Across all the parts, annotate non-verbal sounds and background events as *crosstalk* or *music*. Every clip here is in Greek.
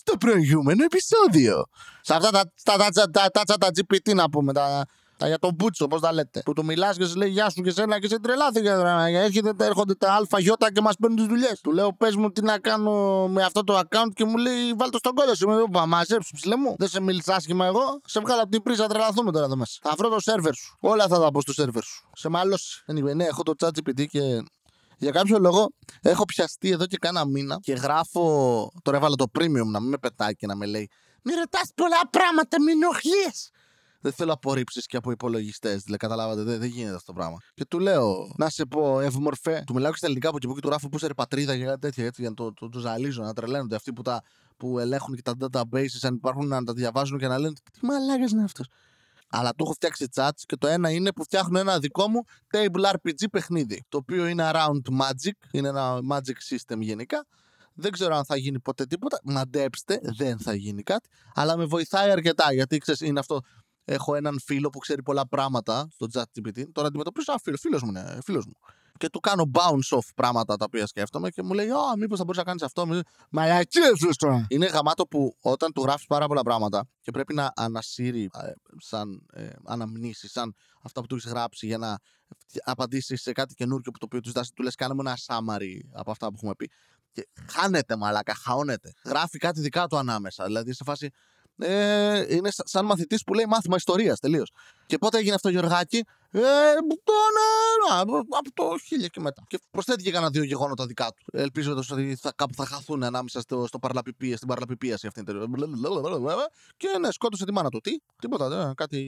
στο προηγούμενο επεισόδιο. Σε αυτά τα, τα, τα, τα, τα, τα, τα, τα GPT να πούμε, τα, τα για τον Μπούτσο, πώς τα λέτε. Που του μιλάς και σου λέει Γεια σου και σένα και σε τρελάθηκε. Έρχεται, έρχονται τα ΑΙ και μας παίρνουν τις δουλειές. Του λέω Πες μου τι να κάνω με αυτό το account και μου λέει Βάλτε στον κόλλο σου. Μου είπα Μαζέψου ψηλέ μου. Δεν σε μίλησα άσχημα εγώ. Σε βγάλα από την πρίζα, τρελαθούμε τώρα εδώ μέσα. Θα βρω το σερβερ σου. Όλα θα τα πω στο σερβερ σου. Σε μαλώσει. Anyway, ναι, έχω το chat GPT και για κάποιο λόγο έχω πιαστεί εδώ και κάνα μήνα και γράφω. Τώρα έβαλα το premium να μην με πετάει και να με λέει Μη ρωτάς πολλά πράγματα, μην ενοχλεί. Δεν θέλω απορρίψεις και από υπολογιστές. Δηλαδή, καταλάβατε, δεν, δεν γίνεται αυτό το πράγμα. Και του λέω, να σε πω, ευμορφέ. Του μιλάω και στα ελληνικά από εκεί που και του γράφω πού σε πατρίδα και κάτι τέτοια. Έτσι, για να το, το, το ζαλίζω, να τρελαίνονται αυτοί που, τα, που ελέγχουν και τα databases, αν υπάρχουν, να τα διαβάζουν και να λένε Τι μαλάκα είναι αυτός. Αλλά το έχω φτιάξει chats και το ένα είναι που φτιάχνω ένα δικό μου table RPG παιχνίδι. Το οποίο είναι around magic, είναι ένα magic system γενικά. Δεν ξέρω αν θα γίνει ποτέ τίποτα. Μαντέψτε, δεν θα γίνει κάτι. Αλλά με βοηθάει αρκετά γιατί ξέρεις, είναι αυτό έχω έναν φίλο που ξέρει πολλά πράγματα στο ChatGPT. Τώρα αντιμετωπίζω ένα φίλο, φίλος μου είναι, φίλος μου. Και του κάνω bounce off πράγματα τα οποία σκέφτομαι και μου λέει: Α, μήπως θα μπορούσε να κάνεις αυτό. Μαλακίε τώρα. Είναι γαμάτο που όταν του γράφεις πάρα πολλά πράγματα και πρέπει να ανασύρει ε, σαν ε, αναμνήσεις, σαν αυτά που του έχεις γράψει για να απαντήσεις σε κάτι καινούργιο που το οποίο του δάσει, του λες: Κάνε μου ένα summary από αυτά που έχουμε πει. Και χάνεται μαλάκα, χαώνεται. Γράφει κάτι δικά του ανάμεσα. Δηλαδή σε φάση ε, είναι σαν μαθητής που λέει μάθημα ιστορίας τελείως. Και πότε έγινε αυτό, Γιωργάκη, ε, τον, ε, από το χίλια και μετά. Και προσθέτει κανένα δύο γεγονότα δικά του. Ελπίζω ότι θα, κάπου θα χαθούν ανάμεσα στο, στο παραλαπιπία, στην παραλαπιπίαση αυτή. Και ναι, σκότωσε τη μάνα του. Τι, τίποτα, ε, κάτι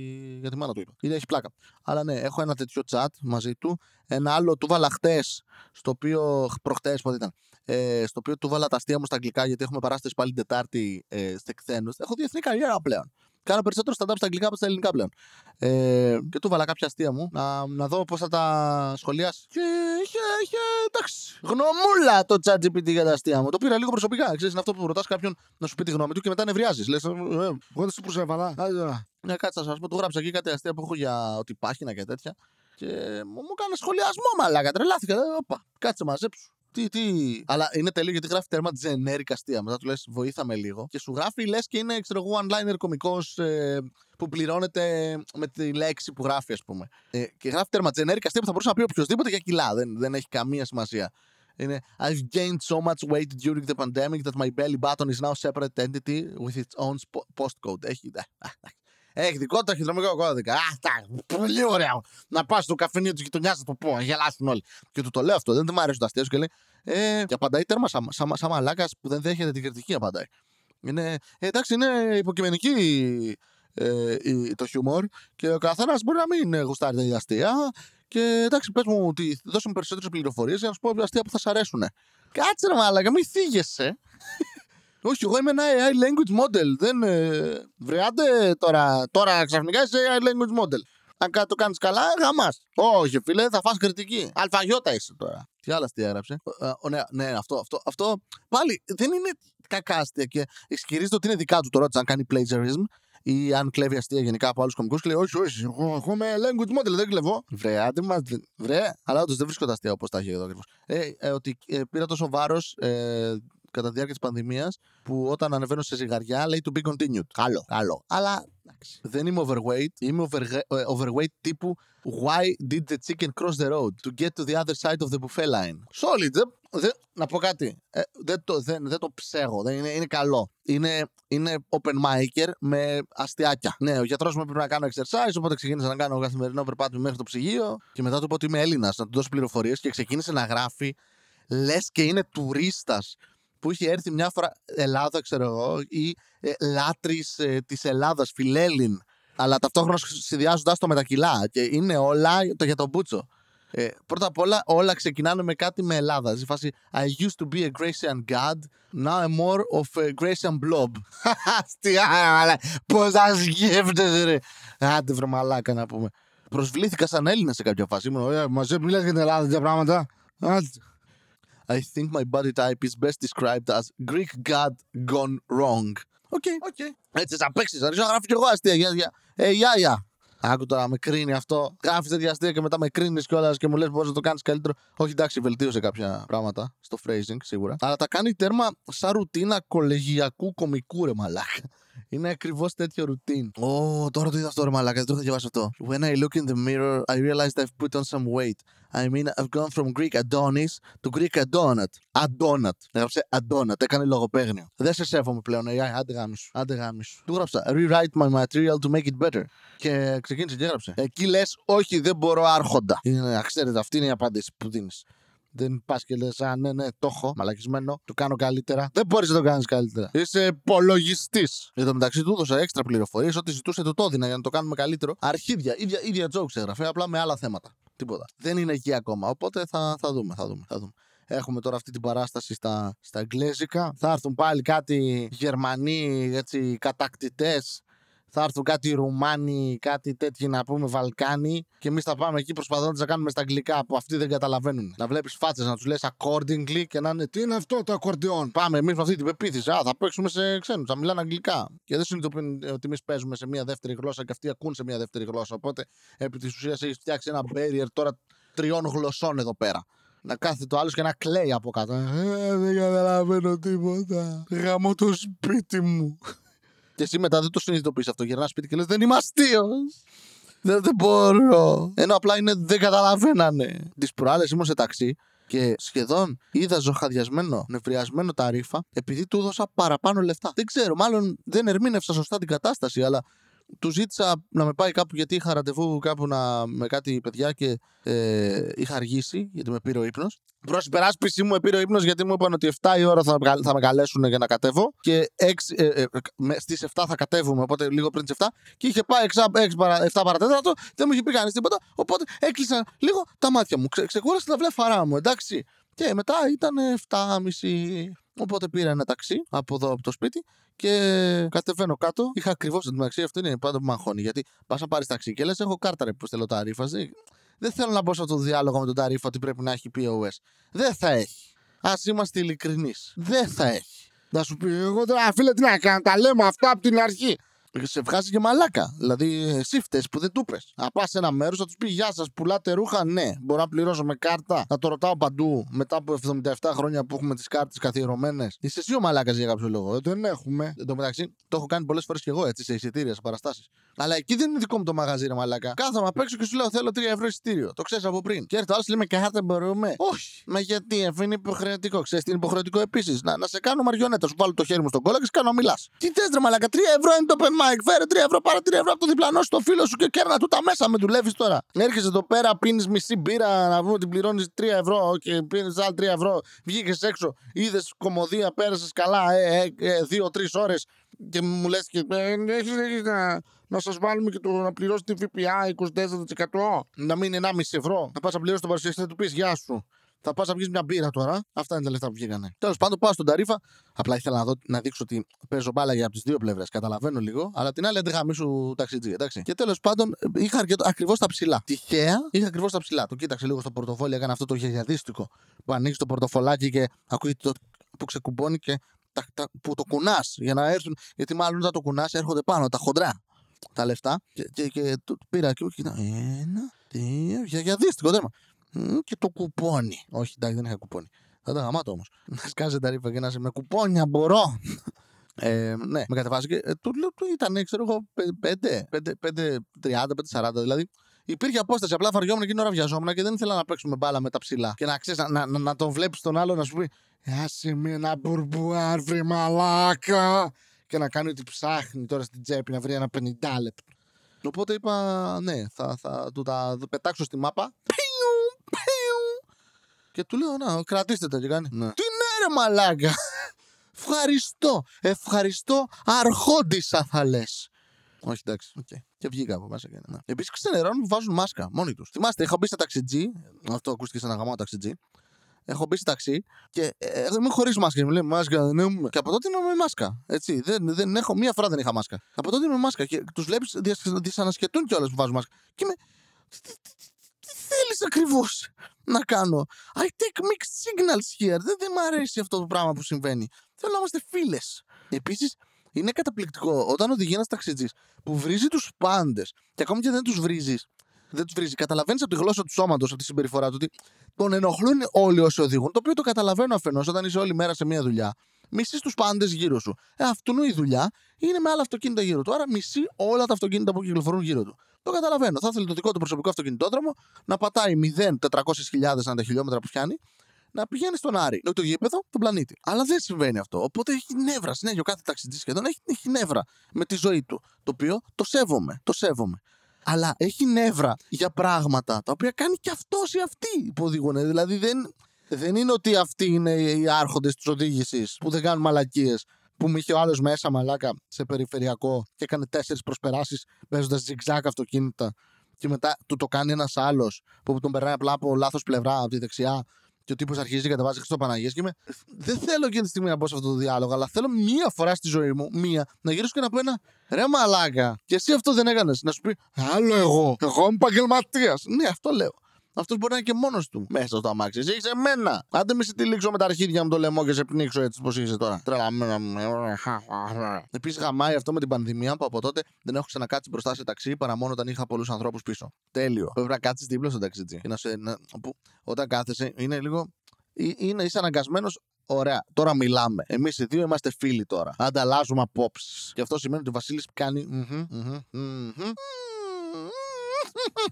για τη μάνα του είπα. Είναι, έχει πλάκα. Αλλά ναι, έχω ένα τέτοιο chat μαζί του. Ένα άλλο του βάλα χτες, στο οποίο προχτές, πότε ήταν. Ε, στο οποίο του βάλα τα αστεία μου στα αγγλικά, γιατί έχουμε παράσταση πάλι την Τετάρτη ε, σε ξένους. Έχω διεθνή καριέρα πλέον. Κάνω περισσότερο stand-up στα αγγλικά από στα ελληνικά πλέον. Ε, και του βάλα κάποια αστεία μου να, να δω πώς θα τα σχολιάσει. Και είχε, είχε εντάξει, γνωμούλα το chat GPT για τα αστεία μου. Το πήρα λίγο προσωπικά. Ξέρεις, είναι αυτό που ρωτάς κάποιον να σου πει τη γνώμη του και μετά νευριάζεις. Λες, «Ε, εγώ δεν σου προσέβαλα. Ναι, κάτσε να σα πω, του γράψα εκεί κάτι αστεία που έχω για ότι υπάρχει και τέτοια. Και μου, μου έκανε σχολιασμό, μαλάκα. Τρελάθηκα. Οπα, κάτσε μαζέψου. Τι, τι. Αλλά είναι τέλειο γιατί γράφει τέρμα generic αστεία. Μετά του λες, βοήθαμε λίγο. Και σου γράφει, λες και είναι, ξέρω εγώ, one-liner κωμικός ε, που πληρώνεται με τη λέξη που γράφει, ας πούμε. Ε, και γράφει τέρμα generic αστεία που θα μπορούσε να πει οποιοδήποτε για κιλά. Δεν, δεν έχει καμία σημασία. Είναι I've gained so much weight during the pandemic that my belly button is now separate entity with its own postcode. Έχει. Έχει δικό του ταχυδρομικό κώδικα. Αχ, πολύ ωραίο. Να πας στο καφενείο της γειτονιάς να το πω, να γελάσουν όλοι. Και του το λέω αυτό, δεν μου αρέσουν τα αστεία και λέει. Ε, και απαντάει τέρμα σαν σα, σα, μαλάκας που δεν δέχεται την κριτική, απαντάει. Είναι, ε, εντάξει, είναι υποκειμενική ε, το χιούμορ και ο καθένας μπορεί να μην γουστάρει τα αστεία. Και εντάξει, πες μου ότι δώσε μου περισσότερες πληροφορίες για να σου πω αστεία που θα σα αρέσουν. Κάτσε ρε μαλάκα, μην θίγεσαι. Όχι, εγώ είμαι ένα AI language model. Δεν. Ε, βρεάτε τώρα, τώρα ξαφνικά είσαι AI language model. Αν κάτι το κάνεις καλά, γαμάς. Όχι, φίλε, θα φας κριτική. Αλφαγιώτα είσαι τώρα. Τι άλλα τι έγραψε; Ε, ναι, ναι, αυτό, αυτό, αυτό. Πάλι δεν είναι κακά αστεία και ισχυρίζεται ότι είναι δικά του τώρα, αν κάνει plagiarism ή αν κλέβει αστεία γενικά από άλλους κομικούς και λέει: Όχι, όχι, εγώ, έχω με language model, δεν κλεβώ. Βρε, άντε μας. Βρε, αλλά όντως δεν βρίσκω τα αστεία όπως τα έχει εδώ ακριβώς. Ε, ε, ότι ε, πήρα τόσο βάρος ε, κατά τη διάρκεια της πανδημίας που όταν ανεβαίνω σε ζυγαριά λέει to be continued. Καλό, καλό. Αλλά εντάξει, δεν είμαι overweight. Είμαι ε, overweight τύπου Why did the chicken cross the road; To get to the other side of the buffet line? Solid. Δε, να πω κάτι. Ε, δεν, το, δεν, δεν το ψέγω. Δεν είναι, είναι καλό. Είναι, είναι open micer με αστιάκια. Ναι, ο γιατρός μου έπρεπε να κάνω exercise, οπότε ξεκίνησα να κάνω καθημερινό περπάτημα μέχρι το ψυγείο. Και μετά του πω ότι είμαι Έλληνας, να του δώσω πληροφορίες και ξεκίνησε να γράφει λες και είναι τουρίστας που είχε έρθει μια φορά Ελλάδα, ξέρω εγώ, ή ε, λάτρης ε, της Ελλάδας, φιλέλλην, αλλά ταυτόχρονα συνδυάζοντας το με τα κιλά. Και είναι όλα το για τον Μπούτσο. Ε, πρώτα απ' όλα, όλα ξεκινάνε με κάτι με Ελλάδα. Στη φάση I used to be a Gracian god, now I'm more of a Gracian blob. *laughs* Τι αλλά πώς θα σκέφτεσαι, ρε. Άντε, βρε μαλάκα να πούμε. Προσβλήθηκα σαν Έλληνας σε κάποια φάση. Ήμουν, μαζί μιλάς για την Ελλάδα τέτοια πράγματα. I think my body type is best described as Greek god gone wrong. Ok, okay, ok. Okay. Έτσι θα παίξεις, θα ρίξω να γράφω κι εγώ αστεία. Για, για. Ε, γεια, γεια. Άκου τώρα, με κρίνει αυτό. Γράφεις τέτοια αστεία και μετά με κρίνεις κιόλας και μου λες πώς να το κάνεις καλύτερο. Όχι, εντάξει, βελτίωσε κάποια πράγματα στο phrasing σίγουρα. Αλλά τα κάνει τέρμα σαν ρουτίνα κολεγιακού κομικού ρε μαλάκα. Είναι ακριβώς τέτοιο routine. Ω, τώρα το είδα αυτό ρε μαλάκα, δεν το είχα διαβάσει αυτό. When I look in the mirror, I realized I've put on some weight. I mean, I've gone from Greek Adonis to Greek Adonat. Adonat. Έγραψε Adonat, έκανε λογοπαίγνιο. Δεν σε σέβομαι πλέον, AI, άντε γάμισου. Άντε γάμισου. Του γράψα Rewrite my material to make it better. Και ξεκίνησε και έγραψε. Εκεί λες, όχι, δεν μπορώ άρχοντα. Είναι, ξέρετε, αυτή είναι η απάντηση που δίνεις. Δεν πας και λες, Α, ναι, ναι, το έχω μαλακισμένο, το κάνω καλύτερα. Δεν μπορείς να το κάνεις καλύτερα. Είσαι υπολογιστής. Εν τω μεταξύ του έδωσα έξτρα πληροφορίες ότι ζητούσε το τόδινα για να το κάνουμε καλύτερο. Αρχίδια, ίδια, ίδια jokes έγραφε, απλά με άλλα θέματα. Τίποτα. Δεν είναι εκεί ακόμα. Οπότε θα, θα δούμε, θα δούμε, θα δούμε. Έχουμε τώρα αυτή την παράσταση στα, στα Αγγλέζικα. Θα έρθουν πάλι κάτι Γερμανοί έτσι, κατακτητές θα έρθουν κάτι Ρουμάνοι, κάτι τέτοιοι να πούμε Βαλκάνοι και εμείς θα πάμε εκεί προσπαθώντας να κάνουμε στα αγγλικά που αυτοί δεν καταλαβαίνουν. Να βλέπεις φάτσες να τους λες accordingly και να είναι Τι είναι αυτό το ακορντιόν. Πάμε εμείς με αυτή την πεποίθηση. Α, θα παίξουμε σε ξένους, θα μιλάνε αγγλικά. Και δεν συνειδητοποιούν ότι εμείς παίζουμε σε μια δεύτερη γλώσσα και αυτοί ακούν σε μια δεύτερη γλώσσα. Οπότε επί της ουσίας έχεις φτιάξει ένα barrier τώρα τριών γλωσσών εδώ πέρα να κάθεται το άλλος και να κλαίει από κάτω. Ε, δεν καταλαβαίνω τίποτα. Γαμώ το σπίτι μου. Και εσύ μετά δεν το συνειδητοποιείς αυτό. Γυρνάς σπίτι και λες: Δεν είμαι αστείος. Δεν, δεν μπορώ. Ενώ απλά είναι δεν καταλαβαίνανε. Τις προάλλες ήμουν σε ταξί και σχεδόν είδα ζωχαδιασμένο, νευριασμένο τα ρήφα επειδή του έδωσα παραπάνω λεφτά. Δεν ξέρω, μάλλον δεν ερμήνευσα σωστά την κατάσταση, αλλά του ζήτησα να με πάει κάπου γιατί είχα ραντεβού κάπου να, με κάτι παιδιά και ε, είχα αργήσει γιατί με πήρε ο ύπνος. Προ υπεράσπιση μου πήρε ο ύπνος γιατί μου είπαν ότι 7 η ώρα θα, θα με καλέσουν για να κατέβω και 6, ε, ε, στις 7 θα κατέβουμε. Οπότε λίγο πριν τις 7 και είχε πάει 6, 6 παρα, 7 παρατέταρτο, δεν μου είχε πει κανείς τίποτα. Οπότε έκλεισαν λίγο τα μάτια μου. Ξε, ξεκούρασε τα βλέφαρά μου, εντάξει. Και μετά ήταν 7.30. Οπότε πήρα ένα ταξί από εδώ από το σπίτι και κατεβαίνω κάτω. Είχα ακριβώς την μεταξύ αυτό είναι πάντα που μαχώνει. Γιατί πας να πάρεις ταξί και λες: Έχω κάρτα ρε που στέλνω τα ρήφα. Δεν θέλω να μπω σε αυτό το διάλογο με τον ταρήφα ότι πρέπει να έχει POS. Δεν θα έχει. Α είμαστε ειλικρινείς. Δεν θα έχει. Να σου πει, εγώ τώρα φίλε τι να κάνω, τα λέμε αυτά από την αρχή σε βγάζει και μαλάκα. Δηλαδή, σύφτε που δεν του πε. Να πα σε ένα μέρος, θα τους πει Γεια σας, πουλάτε ρούχα. Ναι, μπορώ να πληρώσω με κάρτα. Να το ρωτάω παντού μετά από 77 χρόνια που έχουμε τις κάρτες καθιερωμένες. Είσαι εσύ ο μαλάκας για κάποιο λόγο; Ε, δεν έχουμε. Εν τω μεταξύ, το έχω κάνει πολλές φορές και εγώ έτσι σε εισιτήρια, σε παραστάσεις. Αλλά εκεί δεν είναι δικό μου το μαγαζί, ρε μαλάκα. Κάθομαι απ' έξω και σου λέω Θέλω 3 ευρώ εισιτήριο. Το ξέρεις από πριν. Και έρθει το άλλος λέμε κάρτα μπορούμε. Όχι. Μα γιατί, αφού είναι υποχρεωτικό. Ξέρεις τι είναι υποχρεωτικό επίσης. Να, να σε κάνω μαριονέτα, σου βάλω το χέρι μου στον κόλλα και κάνω μιλά. Τι θες, ρε μαλάκα, 3 ευρώ είναι το Mike, φέρε 3 ευρώ, πάρε 3 ευρώ από το διπλανό στο φίλο σου και κέρνα του τα μέσα με δουλεύεις τώρα. Έρχεσαι εδώ πέρα, πίνεις μισή μπύρα, να πούμε ότι πληρώνεις 3 ευρώ και πίνεις άλλα 3 ευρώ. Βγήκες έξω, είδες κομμωδία, πέρασες καλά, ε, ε, ε, 2-3 ώρες και μου λες και ε, έχεις να, να σας βάλουμε και το να πληρώσεις τη ΦΠΑ 24%. Να μείνει 1,5 ευρώ. Να πας να πληρώσεις τον παρουσιαστή, θα του πεις Γεια σου θα πας να βγεις μια μπύρα τώρα. Αυτά είναι τα λεφτά που βγήκανε. Τέλος πάντων, πάω στον Ταρίφα. Απλά ήθελα να, δω, να δείξω ότι παίζω μπάλα για από τις δύο πλευρές. Καταλαβαίνω λίγο. Αλλά την άλλη αντέχα σου ταξιτζή. Εντάξει. Και τέλος πάντων, είχα ακριβώς τα ψηλά. Τυχαία είχα ακριβώς τα ψηλά. Το κοίταξε λίγο στο πορτοφόλι, έκανε αυτό το γεγιαδίστικο που ανοίξει το πορτοφολάκι και ακούγεται το που ξεκουμπώνει και τα, τα, που το κουνάς για να έρθουν. Γιατί μάλλον όταν το κουνάς έρχονται πάνω τα χοντρά τα λεφτά. Και, και, και το πήρα και κοίτα. Ένα, δύο, γεγιαδίστικο δέμα και το κουπόνι. Όχι, εντάξει, δεν είχα κουπόνι. Θα *laughs* τα γαμάτω όμως. Να σκάζει τα ρήφα και να σε με κουπόνια μπορώ. Ε, ναι, με κατεβάζει και ε, του, του ήταν, ξέρω εγώ, 5, 30, 40. Δηλαδή υπήρχε απόσταση. Απλά φαριόμουν εκείνη την ώρα βιαζόμουν και δεν ήθελα να παίξουμε μπάλα με τα ψηλά. Και να ξέρεις, να, να, να, τον βλέπεις τον άλλο να σου πει Άσε με ένα μπουρμπουάρ, βρε μαλάκα. Και να κάνει ότι ψάχνει τώρα στην τσέπη να βρει ένα 50 λεπτό. Οπότε είπα, ναι, θα, θα του τα πετάξω στη μάπα. Και του λέω, να, κρατήστε τα και κάνει. Ναι. Τι ναι, ρε μαλάκα. Ευχαριστώ. Ευχαριστώ αρχόντισα θα λες. Όχι, εντάξει. Okay. Και βγήκα από μέσα. Ναι. Επίσης ξενερώνουν που βάζουν μάσκα μόνοι τους. Θυμάστε, είχα μπει σε ταξιτζή. Αυτό ακούστηκε σε ένα γαμό ταξιτζή. Έχω μπει σε ταξί και ε, είμαι χωρίς μάσκα. Μου λέει μάσκα, δεν έχουμε. Και από τότε είμαι με μάσκα. Έτσι. Δεν, δεν έχω, μία φορά δεν είχα μάσκα. Από τότε είμαι με μάσκα. Και τους βλέπεις δυσανασχετούν κιόλας που βάζουν μάσκα. Και είμαι. Τι θέλεις ακριβώς να κάνω; I take mixed signals here. Δεν, δεν μου αρέσει αυτό το πράγμα που συμβαίνει. Θέλω να είμαστε φίλες. Επίσης, Είναι καταπληκτικό όταν οδηγεί ένας ταξιτζής που βρίζει τους πάντες και ακόμη και δεν τους βρίζεις. Δεν τους βρίζει. Καταλαβαίνεις από τη γλώσσα του σώματος, από τη συμπεριφορά του, ότι τον ενοχλούν όλοι όσοι οδηγούν. Το οποίο το καταλαβαίνω αφενός όταν είσαι όλη μέρα σε μία δουλειά. Μισείς τους πάντες γύρω σου. Ε, αυτού η δουλειά είναι με άλλα αυτοκίνητα γύρω του. Άρα μισεί όλα τα αυτοκίνητα που κυκλοφορούν γύρω του. Το καταλαβαίνω. Θα ήθελε το δικό του προσωπικό αυτοκινητόδρομο να πατάει 0-400.000 αν τα χιλιόμετρα που πιάνει να πηγαίνει στον Άρη, όχι το γήπεδο, τον πλανήτη. Αλλά δεν συμβαίνει αυτό. Οπότε έχει νεύρα συνέχεια. κάθε ταξιτζής σχεδόν έχει, έχει νεύρα με τη ζωή του. Το οποίο το σέβομαι. Το σέβομαι. Αλλά έχει νεύρα για πράγματα τα οποία κάνει και αυτός ή αυτή που οδηγούν. Δηλαδή δεν, δεν είναι ότι αυτοί είναι οι άρχοντες της οδήγησης που δεν κάνουν μαλακίες. Που μου είχε ο άλλος μέσα μαλάκα σε περιφερειακό και έκανε τέσσερις προσπεράσεις παίζοντας ζυγζάκ αυτοκίνητα. Και μετά του το κάνει ένας άλλος που τον περνάει απλά από λάθος πλευρά, από τη δεξιά και ο τύπος αρχίζει και κατεβάζει Χριστό Παναγίες και είμαι. Δεν θέλω εκείνη τη στιγμή να μπω σε αυτό το διάλογο, αλλά θέλω μία φορά στη ζωή μου, μία, να γυρίσω και να πω ένα ρε μαλάκα. Και εσύ αυτό δεν έκανες. Να σου πει Άλλο εγώ. Εγώ είμαι επαγγελματίας. Ναι, αυτό λέω. Αυτός μπορεί να είναι και μόνος του μέσα στο αμάξι. Εσύ είσαι εμένα. Άντε με σε τυλίξω με τα αρχίδια μου το λαιμό και σε πνίξω έτσι πώ είσαι τώρα. Τρελαμένα μου. Επίσης γαμάει αυτό με την πανδημία που από τότε δεν έχω ξανακάτσει μπροστά σε ταξί παρά μόνο όταν είχα πολλούς ανθρώπους πίσω. Τέλειο. Πρέπει να κάτσεις δίπλα στο ταξί. να σε, να, που, όταν κάθεσαι είναι λίγο. Είναι, είσαι αναγκασμένος Ωραία, τώρα μιλάμε. Εμείς οι δύο είμαστε φίλοι τώρα. Ανταλλάζουμε απόψεις. Και αυτό σημαίνει ότι ο Βασίλης κάνει.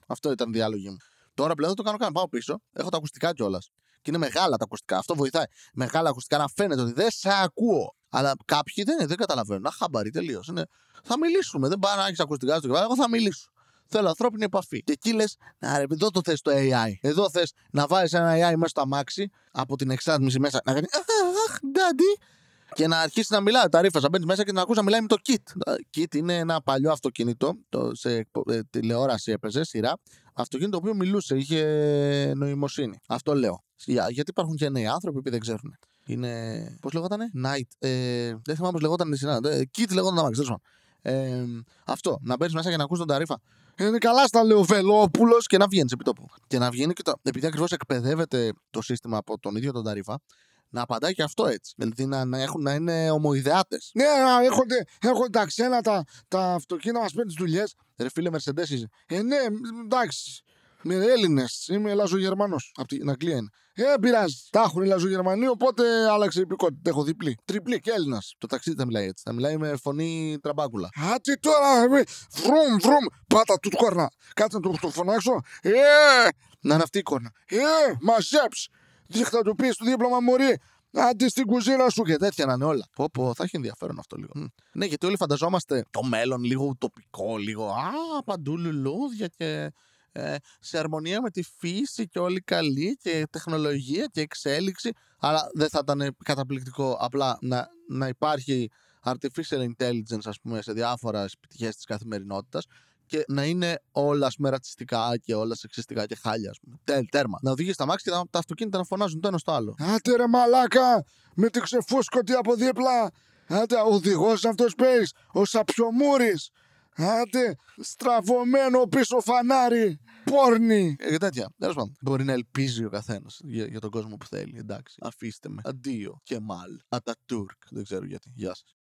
Αυτό ήταν διάλογοι μου. Τώρα πλέον δεν το κάνω καν. Πάω πίσω. Έχω τα ακουστικά κιόλας. Και είναι μεγάλα τα ακουστικά. Αυτό βοηθάει. Μεγάλα ακουστικά να φαίνεται ότι δεν σε ακούω. Αλλά κάποιοι δεν, δεν καταλαβαίνουν. Να χαμπαρί τελείως. Θα μιλήσουμε. Δεν πάει να έχεις ακουστικά στο κεφάλι. Εγώ θα μιλήσω. Θέλω ανθρώπινη επαφή. Και εκεί λες, να ρε, εδώ το θες το AI. Εδώ θες να βάλει ένα AI μέσα στο αμάξι από την εξάτμιση μέσα. Να κάνει Αχ, daddy, και να αρχίσει να μιλάει τα ρήφα. Να μπαίνει μέσα και να ακούσει να μιλάει με το kit. Kit είναι ένα παλιό αυτοκίνητο. Το, σε ε, τηλεόραση έπαιζε σειρά. Αυτοκίνητο το οποίο μιλούσε, είχε νοημοσύνη. Αυτό λέω. γιατί υπάρχουν και νέοι άνθρωποι που δεν ξέρουν. Είναι. Πώς λεγότανε; Night. Ε, δεν θυμάμαι πώς λεγόταν η σειρά. Ε, kit λεγόταν να μάξει. Ε, αυτό. Να μπαίνεις μέσα και να ακούσει τον ταρήφα. Είναι καλά στα λέει ο Βελόπουλος και να βγαίνεις επί τόπου. Και να βγαίνει και το. Επειδή ακριβώς εκπαιδεύεται το σύστημα από τον ίδιο τον ταρήφα, να απαντάει και αυτό έτσι. Δηλαδή να, να, έχουν, να είναι ομοειδεάτες. Ναι, να έχονται, έχονται τα ξένα τα, τα αυτοκίνητα μας παίρνουν τις δουλειές. Ρε φίλε, Μερσεντέ είσαι. Ε, ναι, εντάξει. Με Έλληνες. Είμαι Ελλάζο-Γερμανό. Από την Αγγλία είναι. Ε, πειράζει. Τα έχουν Ελλάζο-Γερμανοί, οπότε άλλαξε η υπηκότητα. Έχω διπλή. Τριπλή και Έλληνας. Το ταξίδι θα μιλάει έτσι. Θα μιλάει με φωνή τραμπάκουλα. τι τώρα, βρουμ, βρουμ. Πάτα του κόρνα. Κάτσε να το φωνάξω. Ε, να είναι αυτή η κόρνα. Ε, μαζέψει δίχτα του πεις του δίπλωμα μωρή. Άντε στην κουζίνα σου και τέτοια να είναι όλα. Πω, πω, θα έχει ενδιαφέρον αυτό λίγο. Mm. Ναι, γιατί όλοι φανταζόμαστε το μέλλον λίγο ουτοπικό, λίγο Α, παντού λουλούδια και ε, σε αρμονία με τη φύση και όλοι καλή και τεχνολογία και εξέλιξη. Αλλά δεν θα ήταν καταπληκτικό απλά να, να υπάρχει artificial intelligence, ας πούμε, σε διάφορα πτυχές της καθημερινότητας και να είναι όλα πούμε, ρατσιστικά και όλα σεξιστικά και χάλια, ας πούμε. Τέλ, τέρμα. Να οδηγείς τα μάξι και τα, τα αυτοκίνητα να φωνάζουν το ένα στο άλλο. Άτε ρε μαλάκα, με την ξεφούσκωτη από δίπλα. Άντε, οδηγός αυτός παίρνει, ο σαπιομούρη. Άντε, στραβωμένο πίσω φανάρι. Πόρνη. Ε, τέτοια. Τέλος πάντων. Μπορεί να ελπίζει ο καθένας για, για τον κόσμο που θέλει. Εντάξει. Αφήστε με. Αντίο. Και μάλ. Ατατούρκ. Δεν ξέρω γιατί. Γεια σας.